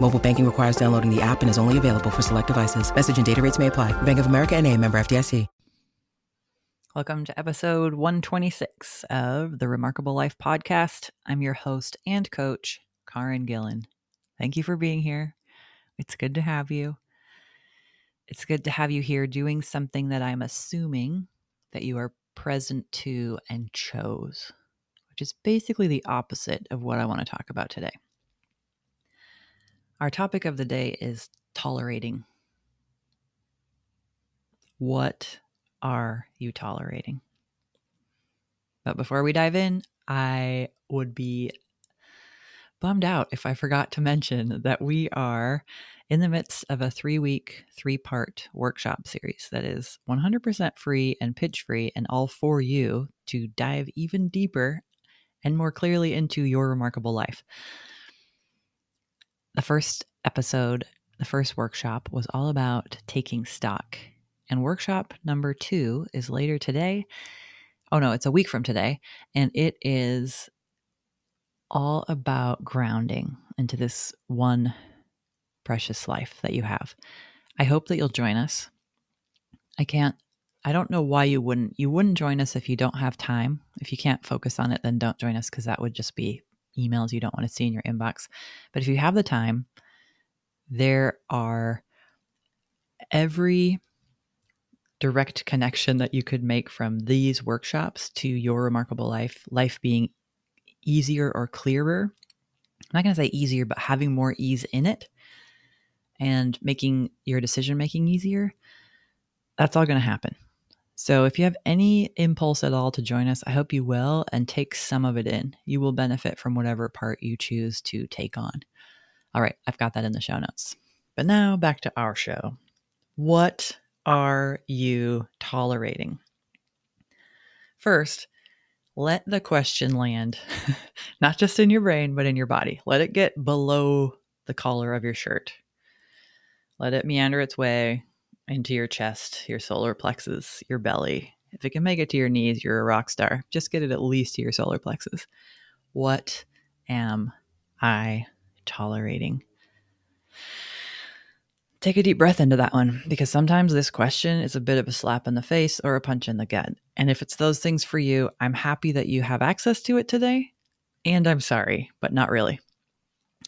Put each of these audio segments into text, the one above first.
Mobile banking requires downloading the app and is only available for select devices. Message and data rates may apply. Bank of America and a member FDIC. Welcome to episode 126 of the Remarkable Life podcast. I'm your host and coach, Karen Gillen. Thank you for being here. It's good to have you. It's good to have you here doing something that I'm assuming that you are present to and chose, which is basically the opposite of what I want to talk about today. Our topic of the day is tolerating. What are you tolerating? But before we dive in, I would be bummed out if I forgot to mention that we are in the midst of a three week, three part workshop series that is 100% free and pitch free and all for you to dive even deeper and more clearly into your remarkable life. The first episode, the first workshop was all about taking stock. And workshop number two is later today. Oh no, it's a week from today. And it is all about grounding into this one precious life that you have. I hope that you'll join us. I can't I don't know why you wouldn't. You wouldn't join us if you don't have time. If you can't focus on it, then don't join us because that would just be emails you don't want to see in your inbox. But if you have the time, there are every direct connection that you could make from these workshops to your remarkable life, life being easier or clearer. I'm not going to say easier, but having more ease in it and making your decision making easier. That's all going to happen. So, if you have any impulse at all to join us, I hope you will and take some of it in. You will benefit from whatever part you choose to take on. All right, I've got that in the show notes. But now back to our show. What are you tolerating? First, let the question land, not just in your brain, but in your body. Let it get below the collar of your shirt. Let it meander its way into your chest, your solar plexus, your belly. If it can make it to your knees, you're a rock star. Just get it at least to your solar plexus. What am I tolerating? Take a deep breath into that one because sometimes this question is a bit of a slap in the face or a punch in the gut. And if it's those things for you, I'm happy that you have access to it today. And I'm sorry, but not really.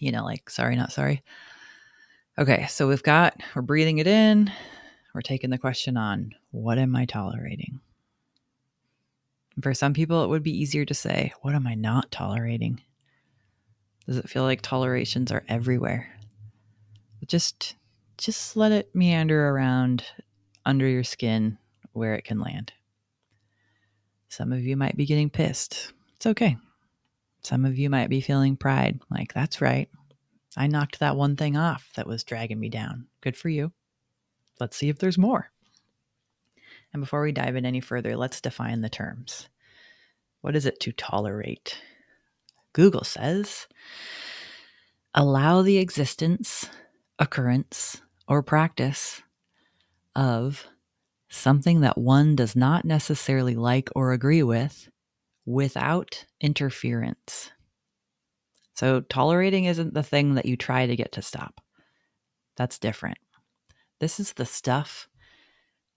You know, like, sorry, not sorry. Okay, so we've got, we're breathing it in, we're taking the question on what am I tolerating? For some people, it would be easier to say, what am I not tolerating? Does it feel like tolerations are everywhere? Just just let it meander around under your skin where it can land. Some of you might be getting pissed. It's okay. Some of you might be feeling pride, like, that's right. I knocked that one thing off that was dragging me down. Good for you. Let's see if there's more. And before we dive in any further, let's define the terms. What is it to tolerate? Google says allow the existence, occurrence, or practice of something that one does not necessarily like or agree with without interference. So, tolerating isn't the thing that you try to get to stop. That's different. This is the stuff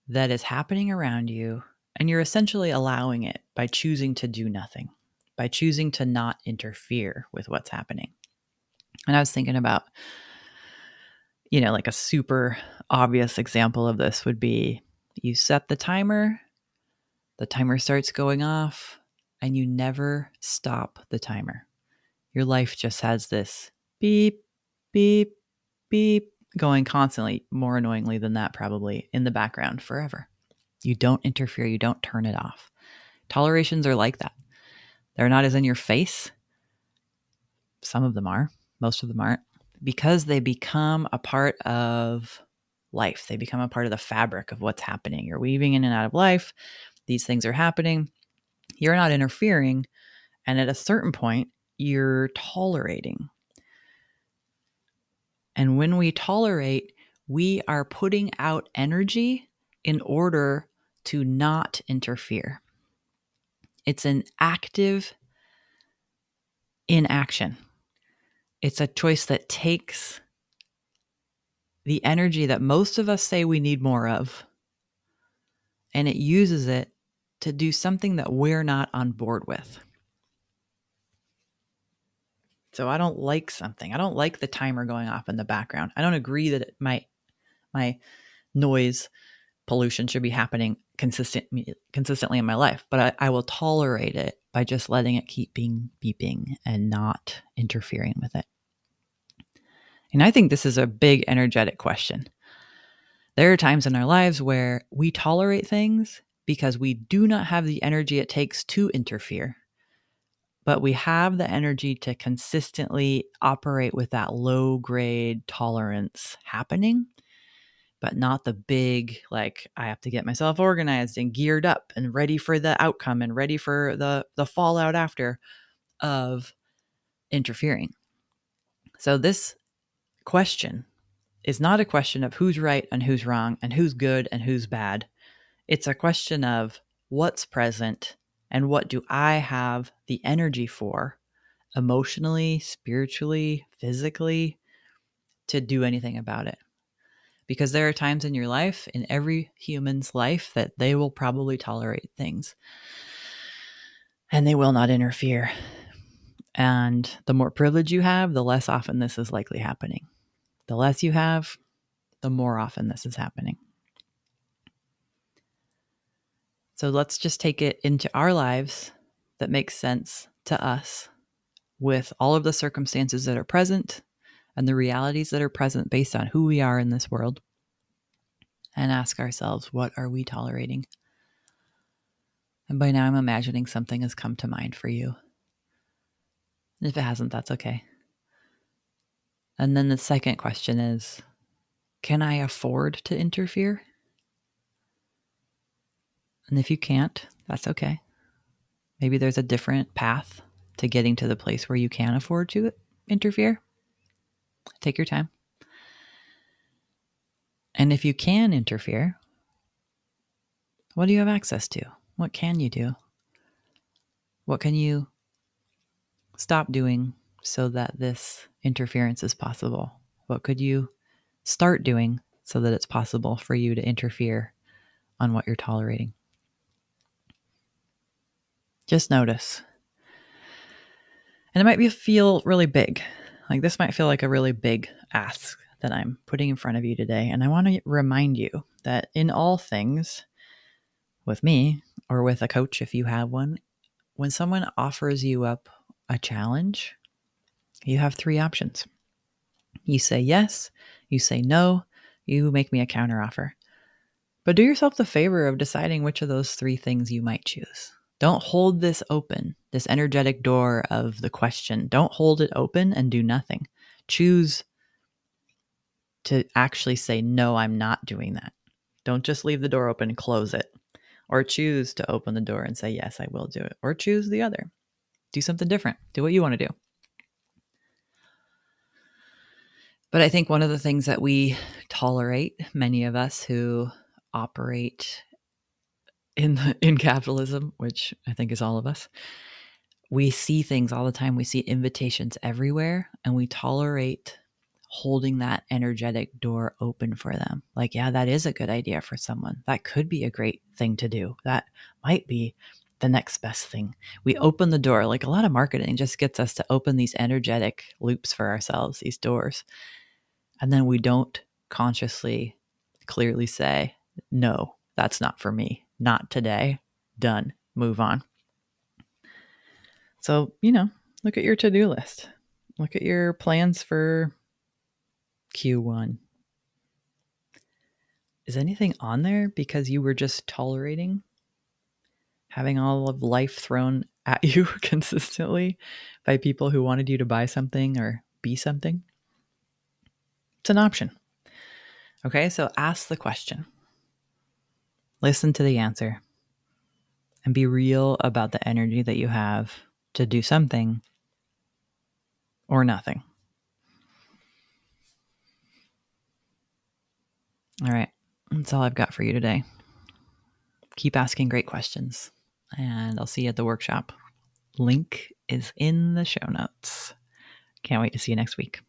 that is happening around you, and you're essentially allowing it by choosing to do nothing, by choosing to not interfere with what's happening. And I was thinking about, you know, like a super obvious example of this would be you set the timer, the timer starts going off, and you never stop the timer. Your life just has this beep, beep, beep going constantly, more annoyingly than that, probably in the background forever. You don't interfere, you don't turn it off. Tolerations are like that. They're not as in your face. Some of them are, most of them aren't, because they become a part of life. They become a part of the fabric of what's happening. You're weaving in and out of life. These things are happening. You're not interfering. And at a certain point, you're tolerating. And when we tolerate, we are putting out energy in order to not interfere. It's an active inaction. It's a choice that takes the energy that most of us say we need more of, and it uses it to do something that we're not on board with. So I don't like something. I don't like the timer going off in the background. I don't agree that my my noise pollution should be happening consistent consistently in my life, but I, I will tolerate it by just letting it keep being beeping and not interfering with it. And I think this is a big energetic question. There are times in our lives where we tolerate things because we do not have the energy it takes to interfere, but we have the energy to consistently operate with that low grade tolerance happening, but not the big, like, I have to get myself organized and geared up and ready for the outcome and ready for the, the fallout after of interfering. So, this question is not a question of who's right and who's wrong and who's good and who's bad. It's a question of what's present and what do I have the energy for emotionally, spiritually, physically to do anything about it. Because there are times in your life, in every human's life, that they will probably tolerate things and they will not interfere. And the more privilege you have, the less often this is likely happening. The less you have, the more often this is happening. So let's just take it into our lives that makes sense to us with all of the circumstances that are present and the realities that are present based on who we are in this world and ask ourselves, what are we tolerating? And by now, I'm imagining something has come to mind for you. And if it hasn't, that's okay. And then the second question is Can I afford to interfere? And if you can't, that's okay. Maybe there's a different path to getting to the place where you can afford to interfere. Take your time. And if you can interfere, what do you have access to? What can you do? What can you stop doing so that this interference is possible? What could you start doing so that it's possible for you to interfere on what you're tolerating? Just notice. And it might be feel really big. Like this might feel like a really big ask that I'm putting in front of you today. And I want to remind you that in all things, with me or with a coach, if you have one, when someone offers you up a challenge, you have three options. You say yes, you say no, you make me a counteroffer. But do yourself the favor of deciding which of those three things you might choose. Don't hold this open, this energetic door of the question. Don't hold it open and do nothing. Choose to actually say, no, I'm not doing that. Don't just leave the door open and close it. Or choose to open the door and say, yes, I will do it. Or choose the other. Do something different. Do what you want to do. But I think one of the things that we tolerate, many of us who operate in in capitalism, which I think is all of us, we see things all the time. We see invitations everywhere, and we tolerate holding that energetic door open for them. Like, yeah, that is a good idea for someone. That could be a great thing to do. That might be the next best thing. We open the door. Like a lot of marketing just gets us to open these energetic loops for ourselves, these doors. And then we don't consciously clearly say, no, that's not for me. Not today. Done. Move on. So, you know, look at your to do list, look at your plans for Q1. Is anything on there because you were just tolerating having all of life thrown at you consistently by people who wanted you to buy something or be something? It's an option. Okay, so ask the question, listen to the answer, and be real about the energy that you have to do something or nothing. All right, that's all I've got for you today. Keep asking great questions, and I'll see you at the workshop. Link is in the show notes. Can't wait to see you next week.